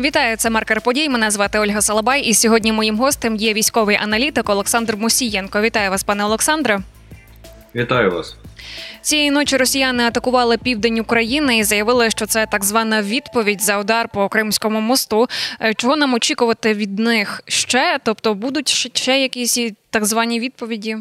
Вітаю, це маркер подій. Мене звати Ольга Салабай. І сьогодні моїм гостем є військовий аналітик Олександр Мусієнко. Вітаю вас, пане Олександре. Вітаю вас. Цієї ночі росіяни атакували південь України і заявили, що це так звана відповідь за удар по Кримському мосту. Е, чого нам очікувати від них ще? Тобто будуть ще якісь так звані відповіді?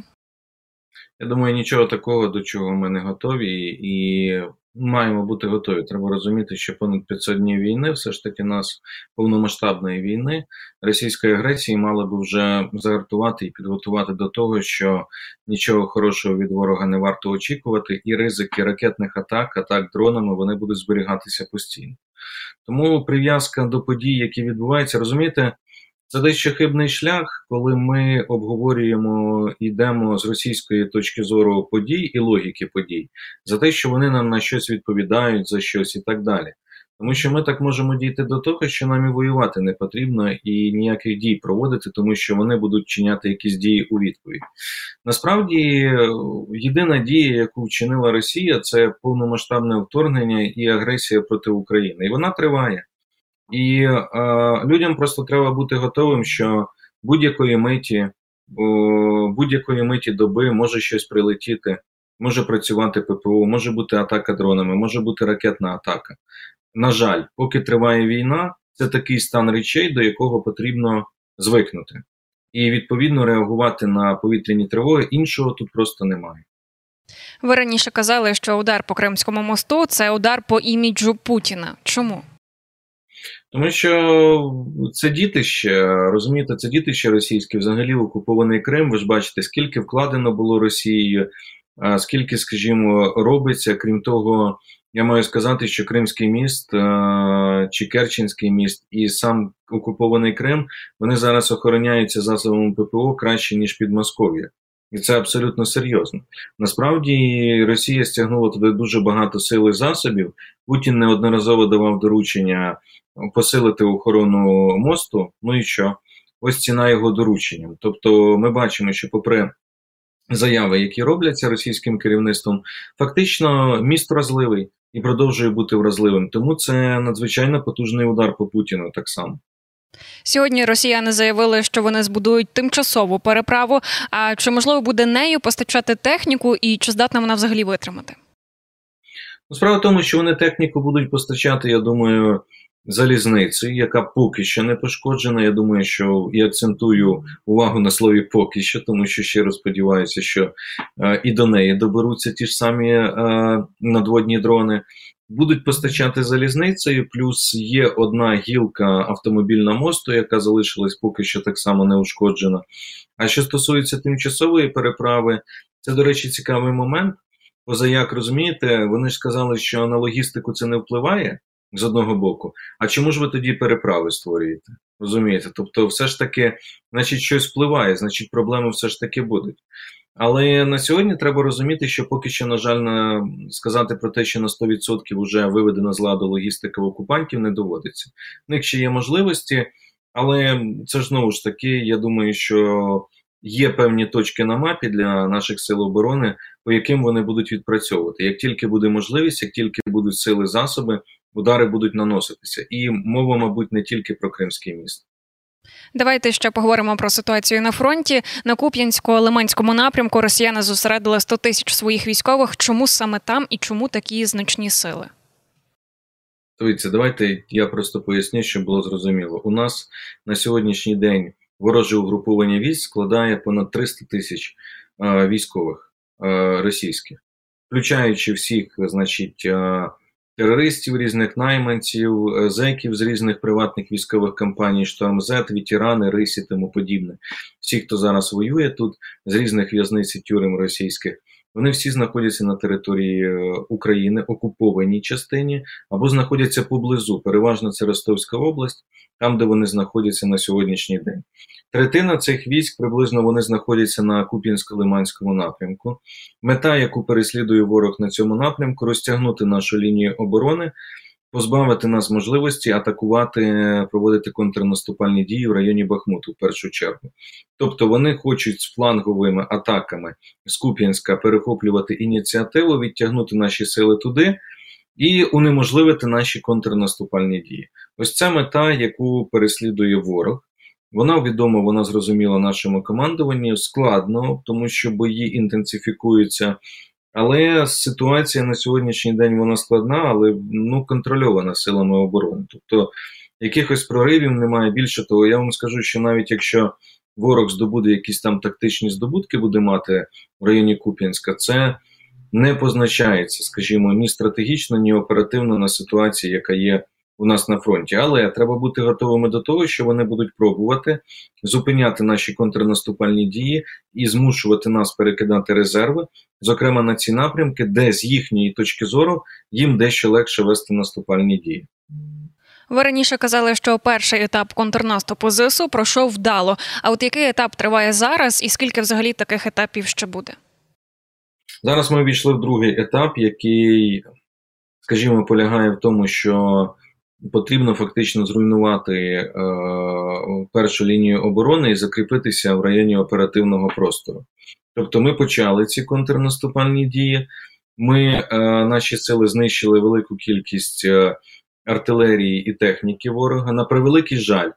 Я думаю, нічого такого, до чого ми не готові, і маємо бути готові. Треба розуміти, що понад 500 днів війни, все ж таки нас повномасштабної війни, російської агресії мали би вже загартувати і підготувати до того, що нічого хорошого від ворога не варто очікувати, і ризики ракетних атак, атак дронами вони будуть зберігатися постійно. Тому прив'язка до подій, які відбуваються, розумієте. Це дещо хибний шлях, коли ми обговорюємо йдемо з російської точки зору подій і логіки подій за те, що вони нам на щось відповідають за щось і так далі. Тому що ми так можемо дійти до того, що нам і воювати не потрібно і ніяких дій проводити, тому що вони будуть чиняти якісь дії у відповідь. Насправді, єдина дія, яку вчинила Росія, це повномасштабне вторгнення і агресія проти України, і вона триває. І е, людям просто треба бути готовим, що будь-якої миті, будь-якої миті доби може щось прилетіти, може працювати ППО, може бути атака дронами, може бути ракетна атака. На жаль, поки триває війна, це такий стан речей, до якого потрібно звикнути. І відповідно реагувати на повітряні тривоги іншого тут просто немає. Ви раніше казали, що удар по Кримському мосту це удар по іміджу Путіна. Чому? Тому що це дітище, розумієте, це дітище російське, взагалі окупований Крим. Ви ж бачите, скільки вкладено було Росією, скільки, скажімо, робиться. Крім того, я маю сказати, що Кримський міст чи Керченський міст і сам окупований Крим вони зараз охороняються засобами ППО краще ніж Підмосков'я. І це абсолютно серйозно. Насправді Росія стягнула туди дуже багато сил і засобів. Путін неодноразово давав доручення посилити охорону мосту. Ну і що? Ось ціна його дорученням. Тобто, ми бачимо, що, попри заяви, які робляться російським керівництвом, фактично міст вразливий і продовжує бути вразливим. Тому це надзвичайно потужний удар по Путіну так само. Сьогодні росіяни заявили, що вони збудують тимчасову переправу. А чи можливо буде нею постачати техніку, і чи здатна вона взагалі витримати? Ну, справа в тому, що вони техніку будуть постачати, я думаю, залізницею, яка поки що не пошкоджена. Я думаю, що я акцентую увагу на слові поки що, тому що щиро сподіваюся, що е, і до неї доберуться ті ж самі е, надводні дрони. Будуть постачати залізницею, плюс є одна гілка автомобільного мосту, яка залишилась поки що так само не ушкоджена. А що стосується тимчасової переправи, це, до речі, цікавий момент. Поза як розумієте, вони ж сказали, що на логістику це не впливає з одного боку. А чому ж ви тоді переправи створюєте? Розумієте? Тобто, все ж таки, значить, щось впливає, значить, проблеми все ж таки будуть. Але на сьогодні треба розуміти, що поки що, на жаль, сказати про те, що на 100% вже виведена з ладу логістика окупантів, не доводиться. В них ще є можливості, але це ж знову ж таки, я думаю, що є певні точки на мапі для наших сил оборони, по яким вони будуть відпрацьовувати. Як тільки буде можливість, як тільки будуть сили засоби, удари будуть наноситися. І мова, мабуть, не тільки про Кримський міст. Давайте ще поговоримо про ситуацію на фронті. На Куп'янсько-Лиманському напрямку Росіяни зосередили 100 тисяч своїх військових. Чому саме там і чому такі значні сили? Дивіться, давайте я просто поясню, щоб було зрозуміло. У нас на сьогоднішній день вороже угруповання військ складає понад 300 тисяч е, військових е, російських, включаючи всіх, значить, е, терористів, різних найманців, е, зеків з різних приватних військових компаній, Штормзет, ветерани, Рисі, тому подібне. Всі, хто зараз воює тут, з різних в'язниць і тюрем російських. Вони всі знаходяться на території е, України, окупованій частині, або знаходяться поблизу. Переважно це Ростовська область, там, де вони знаходяться на сьогоднішній день. Третина цих військ приблизно вони знаходяться на Куп'янсько-Лиманському напрямку. Мета, яку переслідує ворог на цьому напрямку, розтягнути нашу лінію оборони, позбавити нас можливості атакувати, проводити контрнаступальні дії в районі Бахмуту в першу чергу. Тобто вони хочуть з фланговими атаками з Куп'янська перехоплювати ініціативу, відтягнути наші сили туди і унеможливити наші контрнаступальні дії. Ось ця мета, яку переслідує ворог. Вона відома, вона зрозуміла нашому командуванню. Складно, тому що бої інтенсифікуються. Але ситуація на сьогоднішній день вона складна, але ну контрольована силами оборони. Тобто якихось проривів немає. Більше того, я вам скажу, що навіть якщо ворог здобуде якісь там тактичні здобутки, буде мати в районі Куп'янська, це не позначається, скажімо, ні стратегічно, ні оперативно на ситуації, яка є у нас на фронті. Але треба бути готовими до того, що вони будуть пробувати зупиняти наші контрнаступальні дії і змушувати нас перекидати резерви, зокрема на ці напрямки, де з їхньої точки зору їм дещо легше вести наступальні дії. Ви раніше казали, що перший етап контрнаступу ЗСУ пройшов вдало. А от який етап триває зараз, і скільки взагалі таких етапів ще буде? Зараз ми війшли в другий етап, який, скажімо, полягає в тому, що потрібно фактично зруйнувати е, першу лінію оборони і закріпитися в районі оперативного простору. Тобто, ми почали ці контрнаступальні дії. Ми е, наші сили знищили велику кількість е, артилерії і техніки ворога. На превеликий жаль,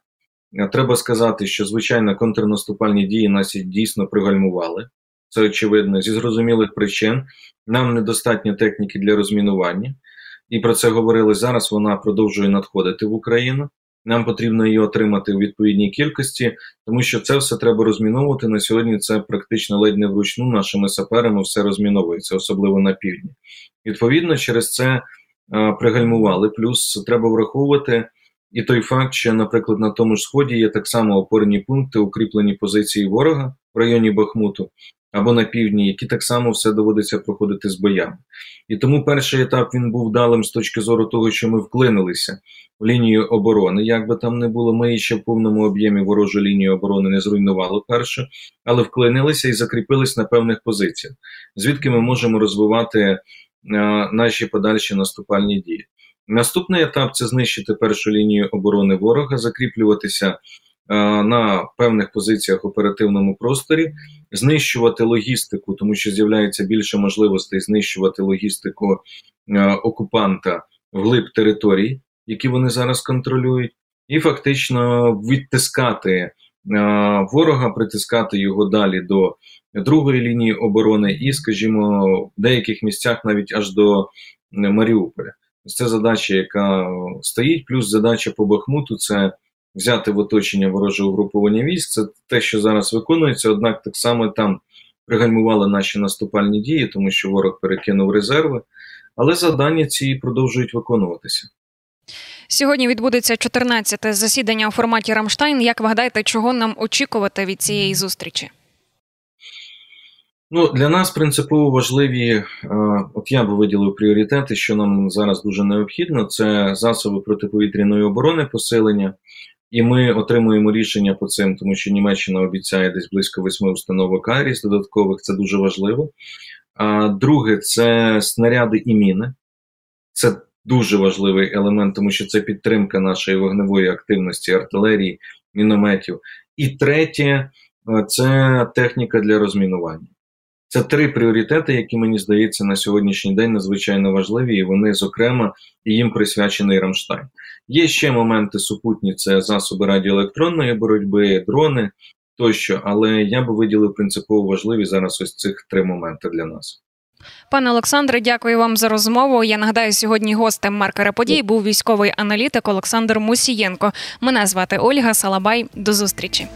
е, треба сказати, що звичайно контрнаступальні дії нас дійсно пригальмували. Це очевидно, зі зрозумілих причин. Нам недостатньо техніки для розмінування, і про це говорили зараз. Вона продовжує надходити в Україну. Нам потрібно її отримати у відповідній кількості, тому що це все треба розміновувати. На сьогодні це практично ледь не вручну нашими саперами все розміновується, особливо на півдні. Відповідно, через це а, пригальмували. Плюс треба враховувати і той факт, що, наприклад, на тому ж сході є так само опорні пункти, укріплені позиції ворога в районі Бахмуту, або на півдні, які так само все доводиться проходити з боями. І тому перший етап він був вдалим з точки зору того, що ми вклинилися в лінію оборони. Як би там не було, ми ще в повному об'ємі ворожу лінію оборони не зруйнували перше, але вклинилися і закріпились на певних позиціях, звідки ми можемо розвивати е, наші подальші наступальні дії. Наступний етап це знищити першу лінію оборони ворога, закріплюватися на певних позиціях в оперативному просторі, знищувати логістику, тому що з'являється більше можливостей знищувати логістику е, окупанта вглиб територій, які вони зараз контролюють, і фактично відтискати е, ворога, притискати його далі до другої лінії оборони, і, скажімо, в деяких місцях навіть аж до Маріуполя. Це задача, яка стоїть, плюс задача по Бахмуту це взяти в оточення ворожого угруповання військ. Це те, що зараз виконується, однак так само там пригальмували наші наступальні дії, тому що ворог перекинув резерви, але завдання ці продовжують виконуватися. Сьогодні відбудеться 14-те засідання у форматі Рамштайн. Як ви гадаєте, чого нам очікувати від цієї зустрічі? Ну, Для нас принципово важливі, е, от я би виділив пріоритети, що нам зараз дуже необхідно: це засоби протиповітряної оборони, посилення, і ми отримуємо рішення по цим, тому що Німеччина обіцяє десь близько восьми установок Айріс додаткових, це дуже важливо. А друге, це снаряди і міни. Це дуже важливий елемент, тому що це підтримка нашої вогневої активності, артилерії, мінометів. І третє це техніка для розмінування. Це три пріоритети, які мені здається на сьогоднішній день надзвичайно важливі, і вони, зокрема, їм присвячений Рамштайн. Є ще моменти супутні: це засоби радіоелектронної боротьби, дрони тощо, але я би виділив принципово важливі зараз ось цих три моменти для нас. Пане Олександре, дякую вам за розмову. Я нагадаю, сьогодні гостем маркера подій був військовий аналітик Олександр Мусієнко. Мене звати Ольга Салабай. До зустрічі.